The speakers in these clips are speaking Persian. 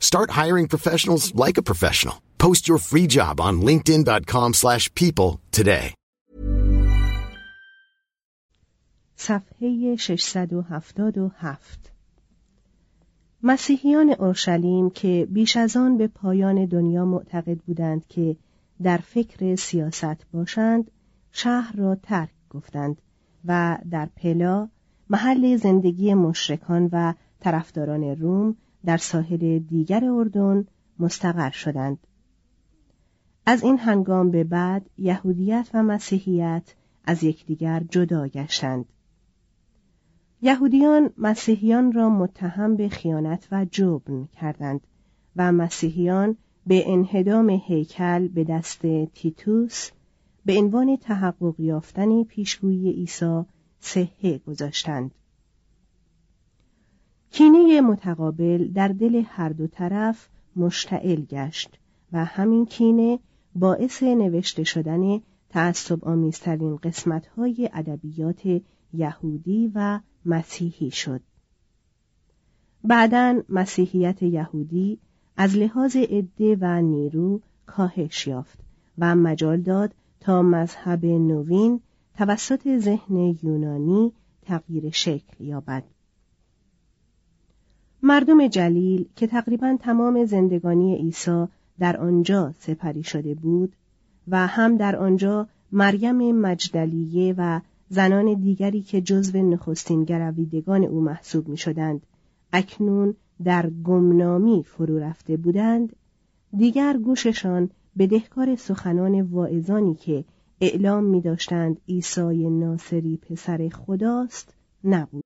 Start hiring professionals like a professional. Post your free job on linkedin.com/people today. صفحه 677 مسیحیان اورشلیم که بیش از آن به پایان دنیا معتقد بودند که در فکر سیاست باشند شهر را ترک گفتند و در پلا محل زندگی مشرکان و طرفداران روم در ساحل دیگر اردن مستقر شدند. از این هنگام به بعد یهودیت و مسیحیت از یکدیگر جدا گشتند. یهودیان مسیحیان را متهم به خیانت و جبن کردند و مسیحیان به انهدام هیکل به دست تیتوس به عنوان تحقق یافتن پیشگویی عیسی صحه گذاشتند. کینه متقابل در دل هر دو طرف مشتعل گشت و همین کینه باعث نوشته شدن تعصب آمیزترین قسمت های ادبیات یهودی و مسیحی شد. بعدا مسیحیت یهودی از لحاظ عده و نیرو کاهش یافت و مجال داد تا مذهب نوین توسط ذهن یونانی تغییر شکل یابد. مردم جلیل که تقریبا تمام زندگانی عیسی در آنجا سپری شده بود و هم در آنجا مریم مجدلیه و زنان دیگری که جزو نخستین گرویدگان او محسوب می شدند اکنون در گمنامی فرو رفته بودند. دیگر گوششان به دهکار سخنان واعظانی که اعلام می داشتند عیسی ناصری پسر خداست نبود.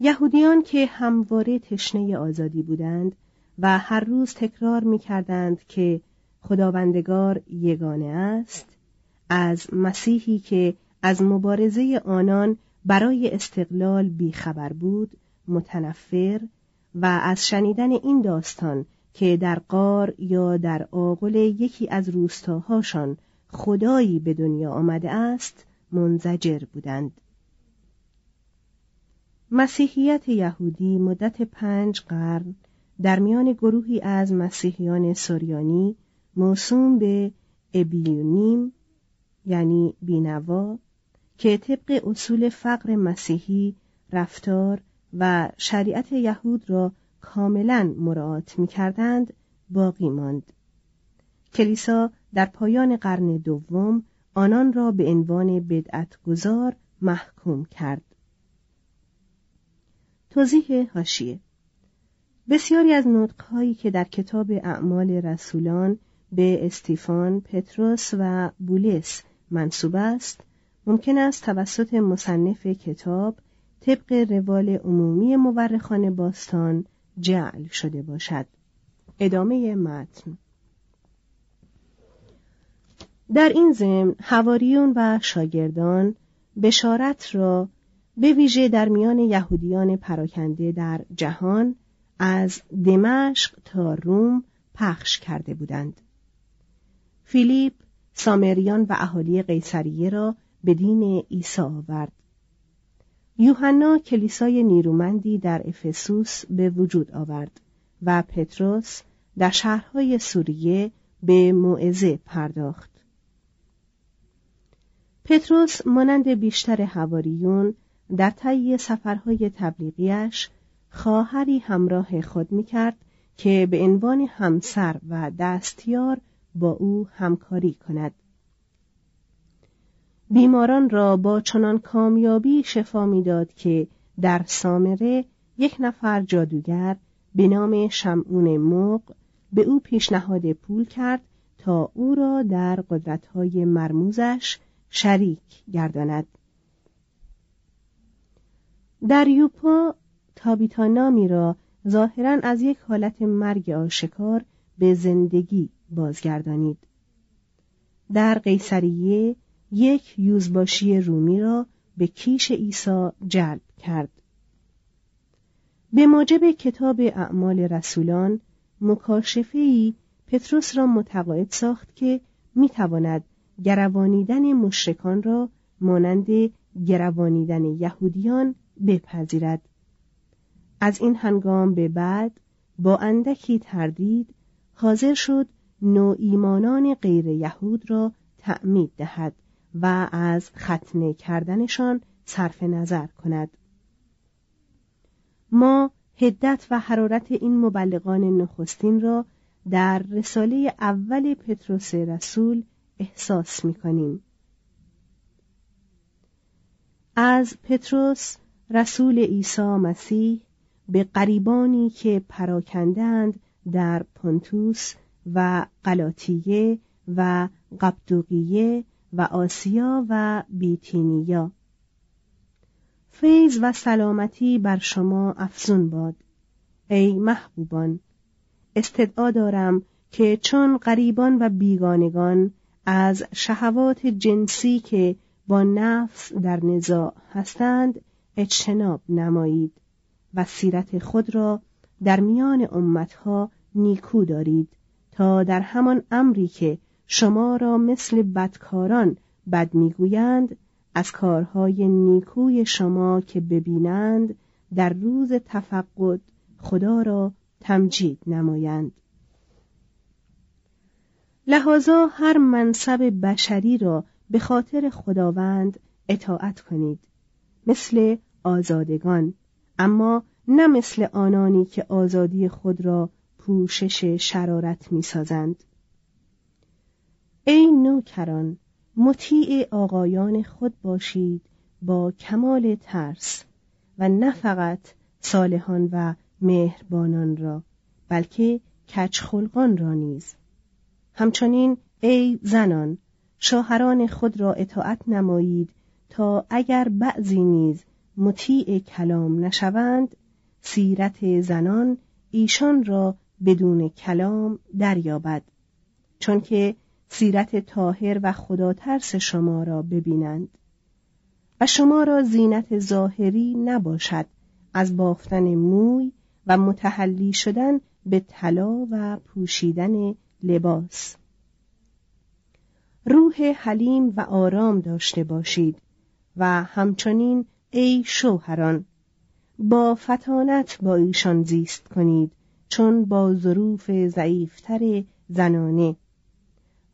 یهودیان که همواره تشنه آزادی بودند و هر روز تکرار می کردند که خداوندگار یگانه است از مسیحی که از مبارزه آنان برای استقلال بیخبر بود متنفر و از شنیدن این داستان که در قار یا در آغل یکی از روستاهاشان خدایی به دنیا آمده است منزجر بودند. مسیحیت یهودی مدت پنج قرن در میان گروهی از مسیحیان سوریانی موسوم به ابیونیم یعنی بینوا که طبق اصول فقر مسیحی رفتار و شریعت یهود را کاملا مراعات می کردند باقی ماند. کلیسا در پایان قرن دوم آنان را به عنوان بدعت گذار محکوم کرد. توضیح هاشیه بسیاری از نطقهایی که در کتاب اعمال رسولان به استیفان، پتروس و بولس منصوب است ممکن است توسط مصنف کتاب طبق روال عمومی مورخان باستان جعل شده باشد. ادامه متن. در این ضمن حواریون و شاگردان بشارت را به ویژه در میان یهودیان پراکنده در جهان از دمشق تا روم پخش کرده بودند. فیلیپ سامریان و اهالی قیصریه را به دین عیسی آورد. یوحنا کلیسای نیرومندی در افسوس به وجود آورد و پتروس در شهرهای سوریه به موعظه پرداخت. پتروس مانند بیشتر هواریون در طی سفرهای تبلیغیش خواهری همراه خود می‌کرد که به عنوان همسر و دستیار با او همکاری کند. بیماران را با چنان کامیابی شفا می‌داد که در سامره یک نفر جادوگر به نام شمعون موق به او پیشنهاد پول کرد تا او را در قدرتهای مرموزش شریک گرداند. در یوپا تابیتا نامی را ظاهرا از یک حالت مرگ آشکار به زندگی بازگردانید. در قیصریه یک یوزباشی رومی را به کیش عیسی جلب کرد. به موجب کتاب اعمال رسولان ای پتروس را متقاعد ساخت که می‌تواند گروانیدن مشرکان را مانند گروانیدن یهودیان بپذیرد از این هنگام به بعد با اندکی تردید حاضر شد نوعیمانان غیر یهود را تعمید دهد و از ختنه کردنشان صرف نظر کند ما هدت و حرارت این مبلغان نخستین را در رساله اول پتروس رسول احساس می کنیم. از پتروس رسول عیسی مسیح به قریبانی که پراکندند در پونتوس و قلاتیه و قبدوقیه و آسیا و بیتینیا. فیض و سلامتی بر شما افزون باد ای محبوبان. استدعا دارم که چون غریبان و بیگانگان از شهوات جنسی که با نفس در نزاع هستند اجتناب نمایید. و سیرت خود را در میان امتها نیکو دارید تا در همان امری که شما را مثل بدکاران بد می‌گویند از کارهای نیکوی شما که ببینند در روز تفقد خدا را تمجید نمایند. لحاظا هر منصب بشری را به خاطر خداوند اطاعت کنید. مثل آزادگان اما نه مثل آنانی که آزادی خود را پوشش شرارت می‌سازند. ای نوکران مطیع آقایان خود باشید با کمال ترس و نه فقط صالحان و مهربانان را بلکه کچخلقان را نیز. همچنین ای زنان شوهران خود را اطاعت نمایید تا اگر بعضی نیز مطیع کلام نشوند سیرت زنان ایشان را بدون کلام دریابد. چون که سیرت تاهر و خدا ترس شما را ببینند. و شما را زینت ظاهری نباشد از بافتن موی و متحلی شدن به طلا و پوشیدن لباس. روح حلیم و آرام داشته باشید و همچنین ای شوهران با فتانت با ایشان زیست کنید چون با ظروف ضعیفتر زنانه.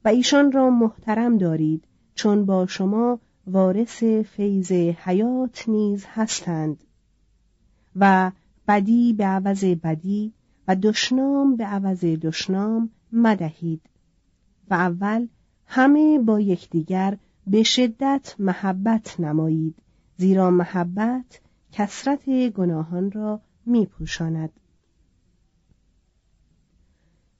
و ایشان را محترم دارید چون با شما وارث فیض حیات نیز هستند. و بدی به عوض بدی و دشنام به عوض دشنام مدهید. و اول همه با یکدیگر به شدت محبت نمایید. زیرا محبت کسرت گناهان را می پوشاند.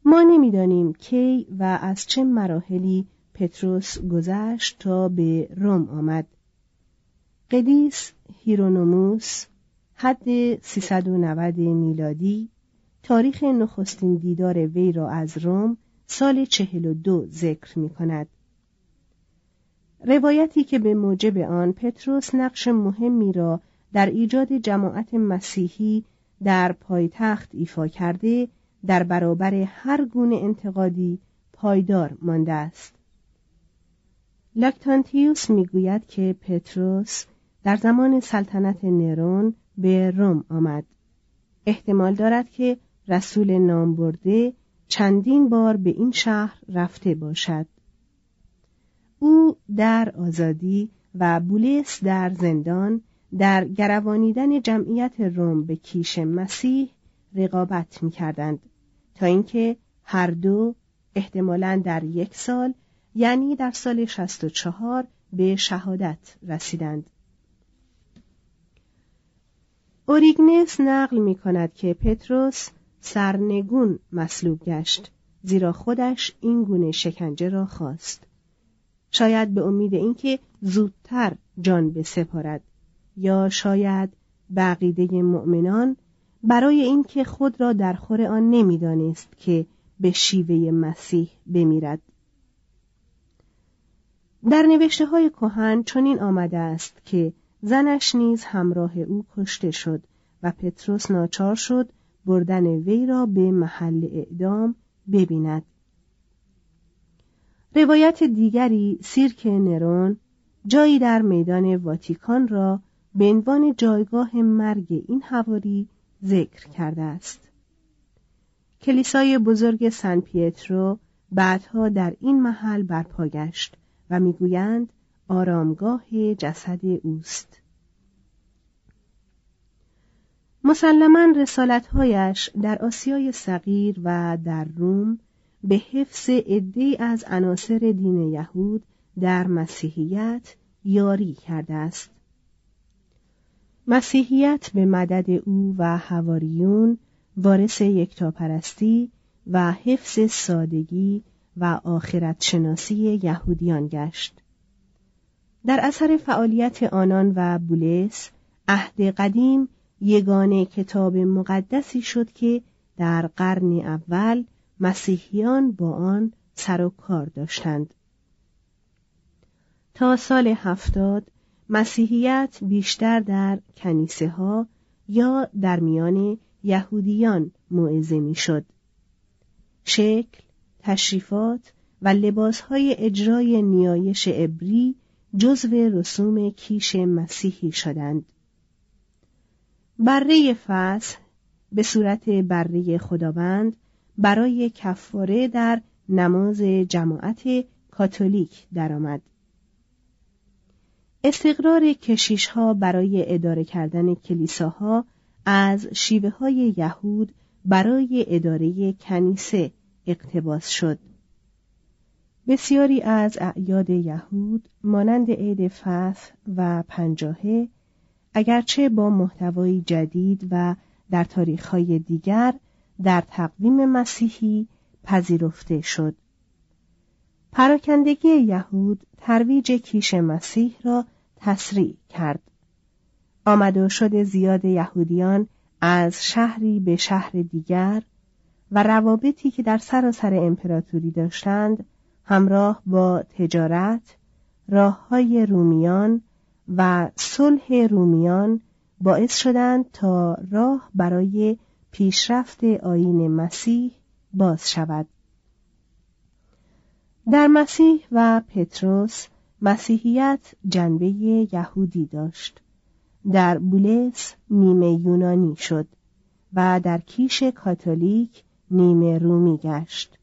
ما نمی‌دانیم کی و از چه مراحلی پتروس گذشت تا به روم آمد. قدیس هیرونوموس حد 390 میلادی تاریخ نخستین دیدار وی را از روم سال 42 ذکر می کند. روایتی که به موجب آن پتروس نقش مهمی را در ایجاد جماعت مسیحی در پایتخت ایفا کرده در برابر هر گونه انتقادی پایدار مانده است. لاکتانتیوس می‌گوید که پتروس در زمان سلطنت نرون به روم آمد. احتمال دارد که رسول نامبرده چندین بار به این شهر رفته باشد. او در آزادی و بولس در زندان در گروانیدن جمعیت روم به کیش مسیح رقابت می کردند تا اینکه هر دو احتمالا در یک سال یعنی در سال 64 به شهادت رسیدند. اوریگنس نقل می کند که پتروس سرنگون مصلوب گشت زیرا خودش این گونه شکنجه را خواست. شاید به امید اینکه زودتر جان بسپارد یا شاید بقیده مؤمنان برای اینکه خود را در خور آن نمی‌دانست که به شیوه مسیح بمیرد. در نوشته های کهن چنین آمده است که زنش نیز همراه او کشته شد و پتروس ناچار شد بردن وی را به محل اعدام ببیند. روایت دیگری سیرک نرون جایی در میدان واتیکان را به عنوان جایگاه مرگ این حواری ذکر کرده است. کلیسای بزرگ سن پیترو بعدها در این محل برپا گشت و می‌گویند آرامگاه جسد اوست. مسلما رسالتهایش در آسیای صغیر و در روم به حفظ عدهای از عناصر دین یهود در مسیحیت یاری کرده است. مسیحیت به مدد او و هواریون وارث یکتاپرستی و حفظ سادگی و آخرت شناسی یهودیان گشت. در اثر فعالیت آنان و بولس عهد قدیم یگانه کتاب مقدسی شد که در قرن اول مسیحیان با آن سر و کار داشتند تا سال هفتاد مسیحیت بیشتر در کنیسه ها یا در میان یهودیان موعظه می‌شد. شکل، تشریفات و لباسهای اجرای نیایش عبری جزو رسوم کیش مسیحی شدند. بره فصل به صورت بره خداوند برای کفاره در نماز جماعت کاتولیک درآمد. استقرار کشیش ها برای اداره کردن کلیساها از شیوه های یهود برای اداره کنیسه اقتباس شد. بسیاری از اعیاد یهود مانند عید فصل و پنجاهه اگرچه با محتوایی جدید و در تاریخهای دیگر در تقویم مسیحی پذیرفته شد. پراکندگی یهود ترویج کیش مسیح را تسریع کرد. آمد و شد زیاد یهودیان از شهری به شهر دیگر و روابطی که در سراسر امپراتوری داشتند همراه با تجارت، راه های رومیان و صلح رومیان باعث شدند تا راه برای پیشرفت آین مسیح باز شود. در مسیح و پتروس مسیحیت جنبه یهودی داشت. در بولس نیمه یونانی شد و در کیش کاتولیک نیمه رومی گشت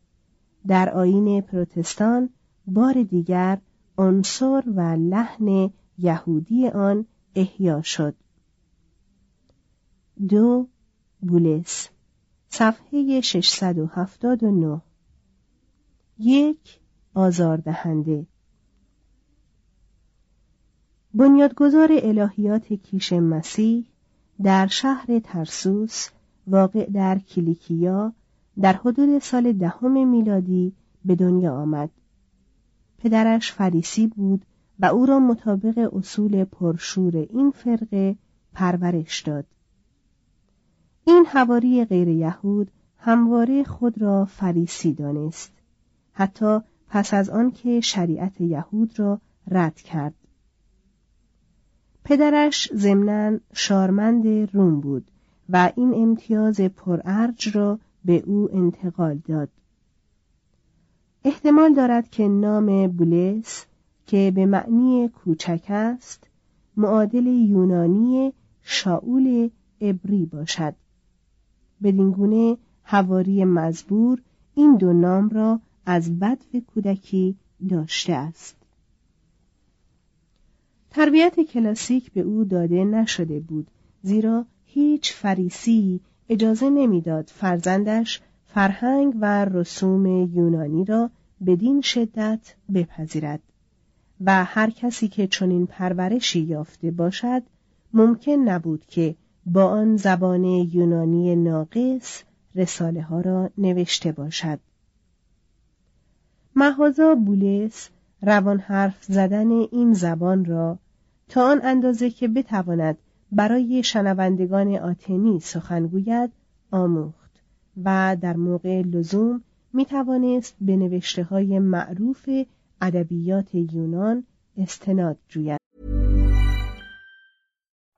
در آین پروتستان بار دیگر عنصر و لحن یهودی آن احیا شد دو بولس صفحه 679 یک آزاردهنده. بنیادگذار الهیات کیش مسیح در شهر ترسوس واقع در کلیکیا در حدود سال دهم میلادی به دنیا آمد. پدرش فریسی بود و او را مطابق اصول پرشور این فرقه پرورش داد. این حواری غیر یهود همواره خود را فریسی دانست. حتی پس از آنکه شریعت یهود را رد کرد. پدرش ضمنا شارمند روم بود و این امتیاز پرارج را به او انتقال داد. احتمال دارد که نام بولس که به معنی کوچک است معادل یونانی شاول ابری باشد. بدینگونه هواری مزبور این دو نام را از بدو کودکی داشته است. تربیت کلاسیک به او داده نشده بود زیرا هیچ فریسی اجازه نمی‌داد فرزندش فرهنگ و رسوم یونانی را بدین شدت بپذیرد و هر کسی که چنین پرورشی یافته باشد ممکن نبود که با آن زبان یونانی ناقص رساله ها را نوشته باشد محازا بولس روان حرف زدن این زبان را تا آن اندازه که بتواند برای شنوندگان آتنی سخن آموخت و در موقع لزوم می توانست به نوشته های معروف ادبیات یونان استناد جوید.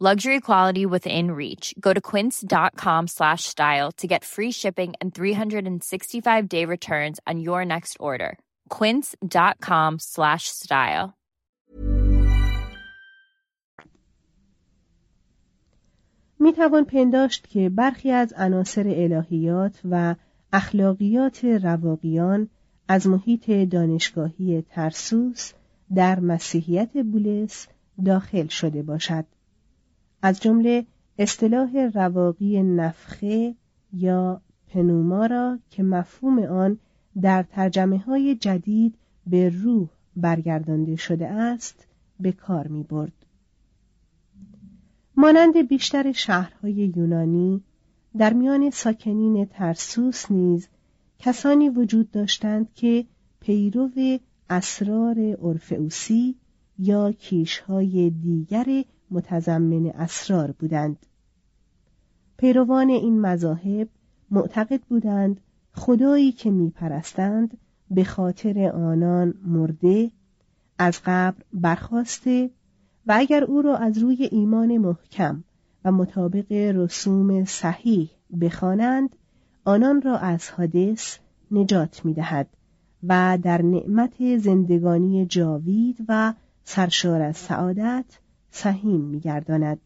luxury quality within reach go to quince.com slash style to get free shipping and 365 day returns on your next order quince.com slash style می توان پنداشت که برخی از عناصر الهیات و اخلاقیات رواقیان از محیط دانشگاهی ترسوس در مسیحیت بولس داخل شده باشد از جمله اصطلاح رواقی نفخه یا پنوما را که مفهوم آن در ترجمه های جدید به روح برگردانده شده است به کار می برد. مانند بیشتر شهرهای یونانی در میان ساکنین ترسوس نیز کسانی وجود داشتند که پیرو اسرار اورفئوسی یا کیشهای دیگر متضمن اسرار بودند. پیروان این مذاهب معتقد بودند خدایی که میپرستند به خاطر آنان مرده از قبر برخواسته و اگر او را از روی ایمان محکم و مطابق رسوم صحیح بخوانند آنان را از حادث نجات می دهد و در نعمت زندگانی جاوید و سرشار از سعادت سهیم می گرداند.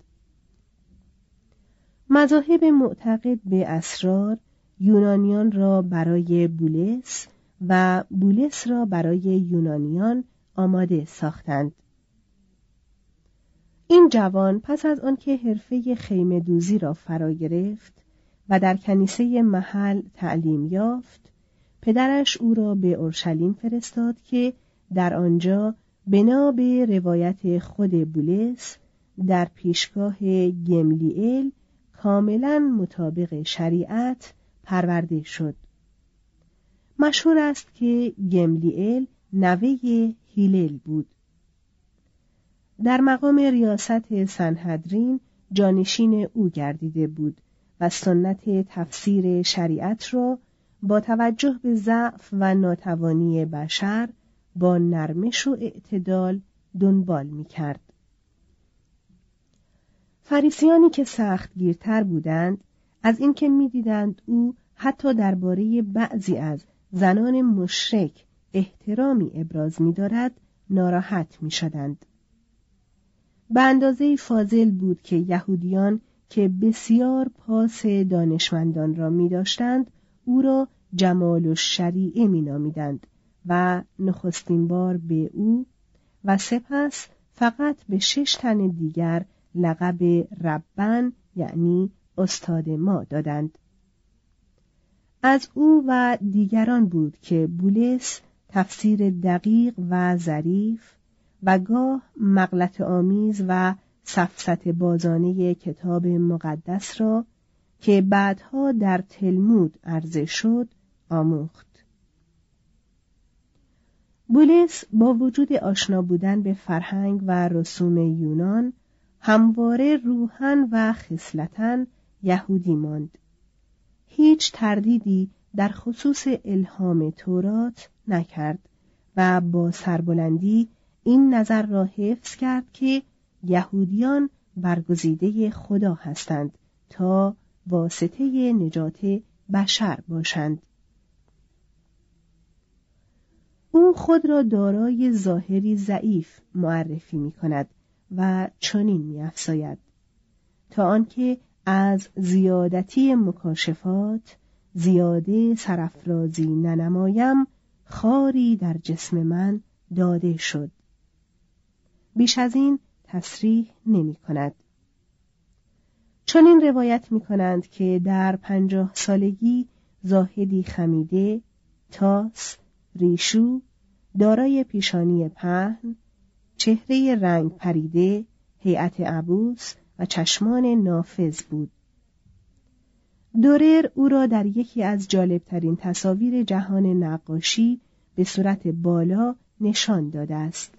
مذاهب معتقد به اسرار یونانیان را برای بولس و بولس را برای یونانیان آماده ساختند. این جوان پس از آنکه حرفه خیمه دوزی را فرا گرفت و در کنیسه محل تعلیم یافت پدرش او را به اورشلیم فرستاد که در آنجا بنا به روایت خود بولس در پیشگاه گملیل کاملا مطابق شریعت پرورده شد. مشهور است که گملیل نوه هیلل بود. در مقام ریاست سنهدرین جانشین او گردیده بود و سنت تفسیر شریعت را با توجه به ضعف و ناتوانی بشر با نرمش و اعتدال دنبال می کرد. فریسیانی که سخت گیرتر بودند از اینکه می‌دیدند او حتی درباره بعضی از زنان مشرک احترامی ابراز می دارد ناراحت می شدند. به اندازه فاضل بود که یهودیان که بسیار پاس دانشمندان را می داشتند او را جمال و شریعه می نامیدند و نخستین بار به او و سپس فقط به شش تن دیگر لقب ربن یعنی استاد ما دادند. از او و دیگران بود که بولس تفسیر دقیق و ظریف و گاه مغلط آمیز و سفست بازانه کتاب مقدس را که بعدها در تلمود عرضه شد آموخت. بولس با وجود آشنا بودن به فرهنگ و رسوم یونان همواره روحن و خصلتا یهودی ماند. هیچ تردیدی در خصوص الهام تورات نکرد و با سربلندی این نظر را حفظ کرد که یهودیان برگزیده خدا هستند تا واسطه نجات بشر باشند. او خود را دارای ظاهری ضعیف معرفی می کند و چنین می افساید. تا آنکه از زیادتی مکاشفات زیاده سرفرازی ننمایم خاری در جسم من داده شد بیش از این تصریح نمی کند چون این روایت می کنند که در پنجاه سالگی زاهدی خمیده تاس ریشو دارای پیشانی پهن چهره رنگ پریده هیئت عبوس و چشمان نافذ بود. دورر او را در یکی از جالبترین تصاویر جهان نقاشی به صورت بالا نشان داده است.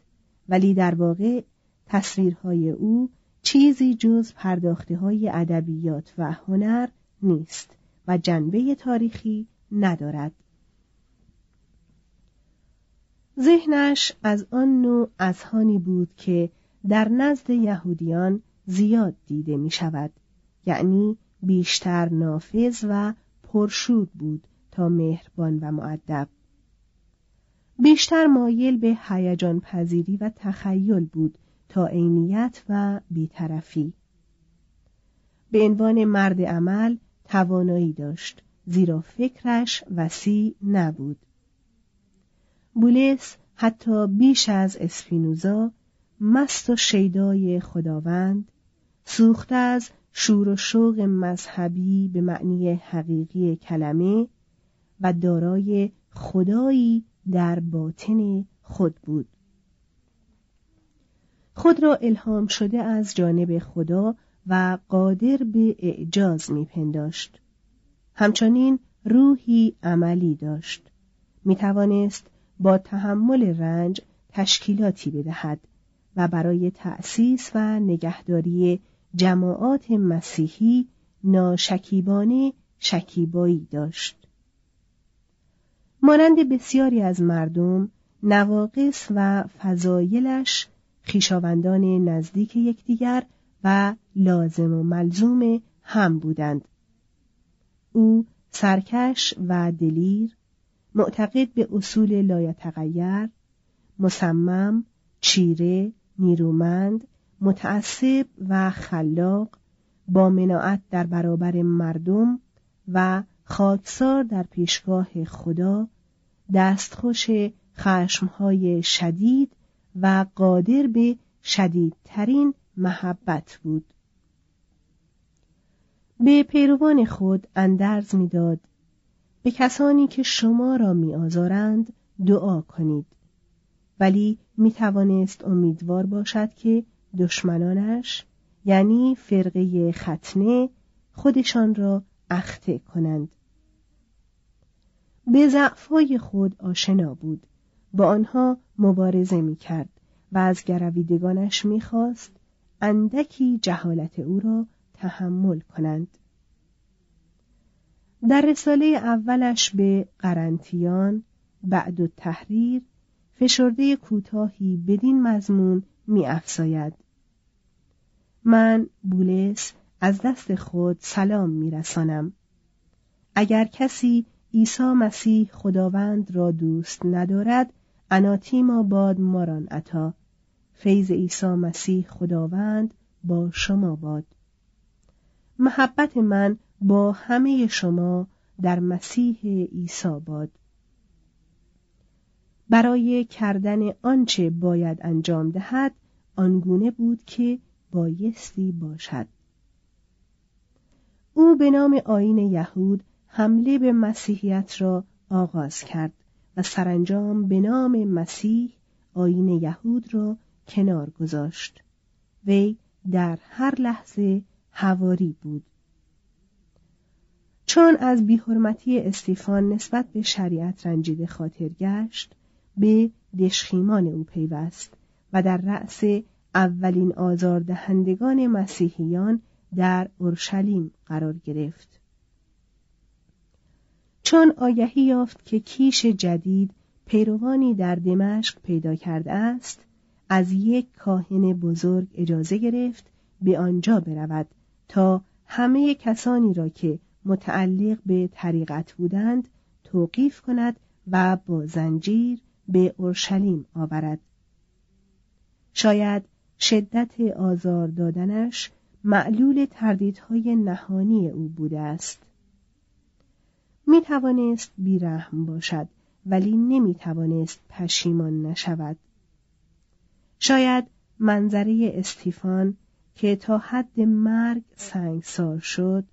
ولی در واقع تصویرهای او چیزی جز پرداخته های ادبیات و هنر نیست و جنبه تاریخی ندارد. ذهنش از آن نوع اذهانی بود که در نزد یهودیان زیاد دیده می شود یعنی بیشتر نافذ و پرشور بود تا مهربان و معدب بیشتر مایل به هیجان پذیری و تخیل بود تا عینیت و بیطرفی. به عنوان مرد عمل توانایی داشت زیرا فکرش وسیع نبود. بولس حتی بیش از اسپینوزا مست و شیدای خداوند سوخته از شور و شوق مذهبی به معنی حقیقی کلمه و دارای خدایی در باطن خود بود. خود را الهام شده از جانب خدا و قادر به اعجاز میپنداشت. همچنین روحی عملی داشت. می توانست با تحمل رنج تشکیلاتی بدهد و برای تأسیس و نگهداری جماعات مسیحی ناشکیبانه شکیبایی داشت. مانند بسیاری از مردم نواقص و فضایلش خیشاوندان نزدیک یکدیگر و لازم و ملزوم هم بودند. او سرکش و دلیر معتقد به اصول لایتغیر مصمم چیره نیرومند متعصب و خلاق با مناعت در برابر مردم و خاکسار در پیشگاه خدا دستخوش خشمهای شدید و قادر به شدیدترین محبت بود. به پیروان خود اندرز می‌داد به کسانی که شما را میآزارند دعا کنید. ولی می توانست امیدوار باشد که دشمنانش یعنی فرقه ختنه خودشان را اخته کنند. به ضعفهای خود آشنا بود. با آنها مبارزه می کرد و از گرویدگانش می خواست اندکی جهالت او را تحمل کنند. در رساله اولش به قرنتیان بعد و تحریر فشرده کوتاهی بدین مضمون می افساید. من بولس از دست خود سلام می رسانم. اگر کسی عیسی مسیح خداوند را دوست ندارد اناتیما باد ماران عطا فیض عیسی مسیح خداوند با شما باد محبت من با همه شما در مسیح عیسی باد. برای کردن آنچه باید انجام دهد آنگونه بود که بایستی باشد. او به نام آین یهود حمله به مسیحیت را آغاز کرد و سرانجام به نام مسیح آین یهود را کنار گذاشت. وی در هر لحظه هواری بود. چون از بیحرمتی استیفان نسبت به شریعت رنجیده خاطر گشت به دشخیمان او پیوست و در رأس اولین آزاردهندگان مسیحیان در اورشلیم قرار گرفت. چون آگهی یافت که کیش جدید پیروانی در دمشق پیدا کرده است از یک کاهن بزرگ اجازه گرفت به آنجا برود تا همه کسانی را که متعلق به طریقت بودند توقیف کند و با زنجیر به اورشلیم آورد. شاید شدت آزار دادنش معلول تردیدهای نهانی او بوده است. می توانست بیرحم باشد ولی نمی توانست پشیمان نشود. شاید منظره استیفان که تا حد مرگ سنگسار شد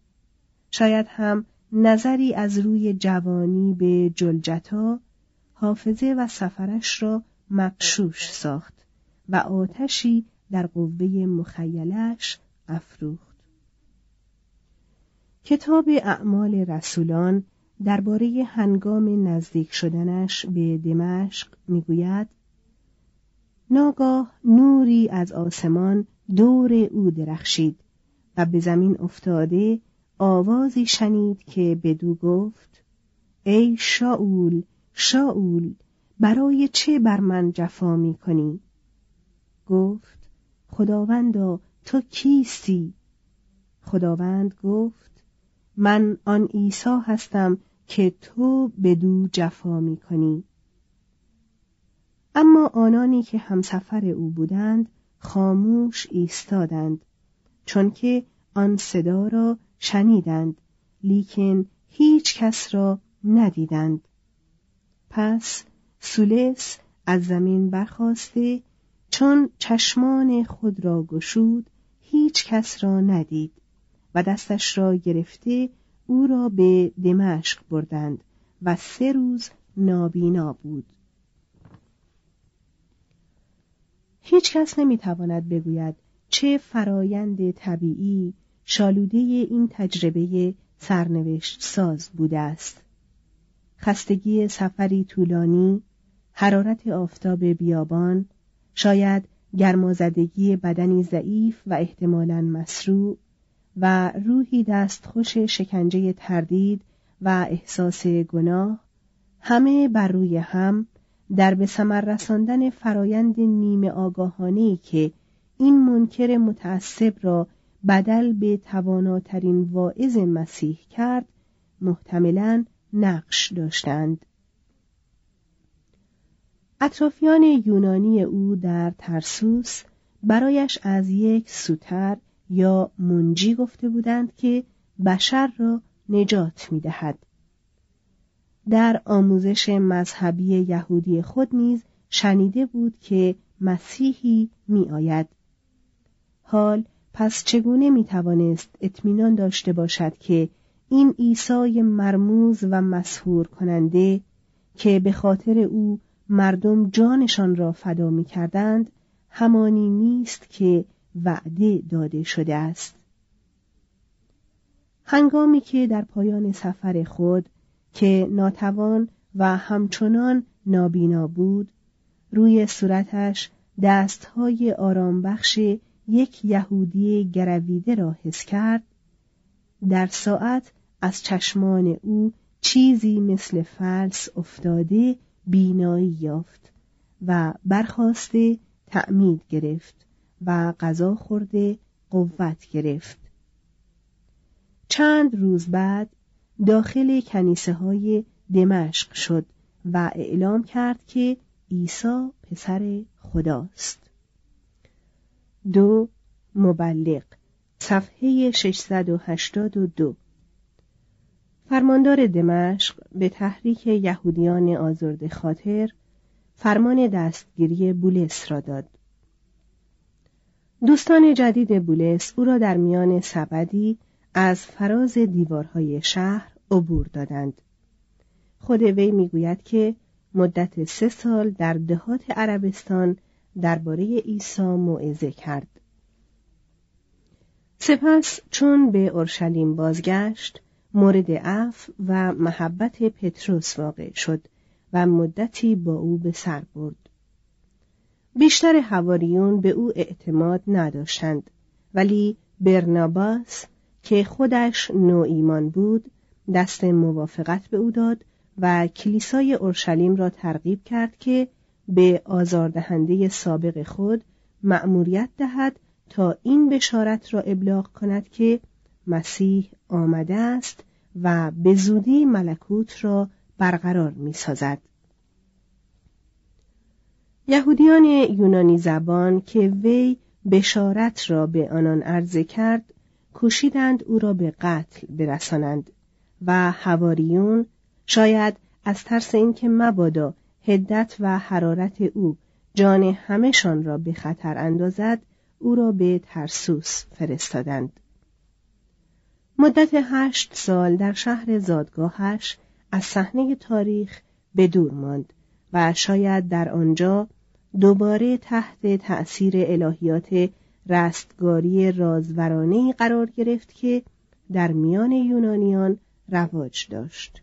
شاید هم نظری از روی جوانی به جلجتا حافظه و سفرش را مقشوش ساخت و آتشی در قوه مخیلش افروخت. کتاب اعمال رسولان درباره هنگام نزدیک شدنش به دمشق می‌گوید ناگاه نوری از آسمان دور او درخشید و به زمین افتاده آوازی شنید که بدو گفت ای شاول شاول برای چه بر من جفا می کنی؟ گفت خداوندا تو کیستی؟ خداوند گفت من آن عیسی هستم که تو بدو جفا می کنی. اما آنانی که همسفر او بودند خاموش ایستادند چون که آن صدا را شنیدند لیکن هیچ کس را ندیدند. پس سولس از زمین برخواسته چون چشمان خود را گشود هیچ کس را ندید و دستش را گرفته او را به دمشق بردند و سه روز نابینا بود. هیچ کس نمی‌تواند بگوید چه فرایند طبیعی شالوده این تجربه سرنوشت ساز بوده است. خستگی سفری طولانی حرارت آفتاب بیابان شاید گرمازدگی بدنی ضعیف و احتمالا مسروع و روحی دستخوش شکنجه تردید و احساس گناه همه بر روی هم در به ثمر رساندن فرایند نیمه آگاهانه که این منکر متعصب را بدل به تواناترین واعظ مسیح کرد محتملا نقش داشتند اطرافیان یونانی او در ترسوس برایش از یک سوتر یا منجی گفته بودند که بشر را نجات می دهد. در آموزش مذهبی یهودی خود نیز شنیده بود که مسیحی می آید. حال پس چگونه می توانست اطمینان داشته باشد که این عیسی مرموز و مسهور کننده که به خاطر او مردم جانشان را فدا می کردند همانی نیست که وعده داده شده است. هنگامی که در پایان سفر خود که ناتوان و همچنان نابینا بود روی صورتش دستهای آرامبخش یک یهودی گرویده را حس کرد. در ساعت از چشمان او چیزی مثل فلس افتاده بینایی یافت و برخواسته تعمید گرفت و غذا خورده قوت گرفت. چند روز بعد داخل کنیسه های دمشق شد و اعلام کرد که عیسی پسر خداست. دو مبلغ صفحه 682 فرماندار دمشق به تحریک یهودیان آزرد خاطر فرمان دستگیری بولس را داد. دوستان جدید بولس او را در میان سبدی از فراز دیوارهای شهر عبور دادند. خود وی می‌گوید که مدت سه سال در دهات عربستان درباره عیسی موعظه کرد. سپس چون به اورشلیم بازگشت مورد عفو و محبت پتروس واقع شد و مدتی با او به سر برد. بیشتر هواریون به او اعتماد نداشتند ولی برناباس که خودش نو ایمان بود دست موافقت به او داد و کلیسای اورشلیم را ترغیب کرد که به آزاردهنده سابق خود مأموریت دهد تا این بشارت را ابلاغ کند که مسیح آمده است و به زودی ملکوت را برقرار می سازد. یهودیان یونانی زبان که وی بشارت را به آنان عرضه کرد کوشیدند او را به قتل برسانند و هواریون شاید از ترس اینکه مبادا هدت و حرارت او جان همهشان را به خطر اندازد او را به ترسوس فرستادند. مدت هشت سال در شهر زادگاهش از صحنه تاریخ به دور ماند و شاید در آنجا دوباره تحت تأثیر الهیات رستگاری رازورانه قرار گرفت که در میان یونانیان رواج داشت.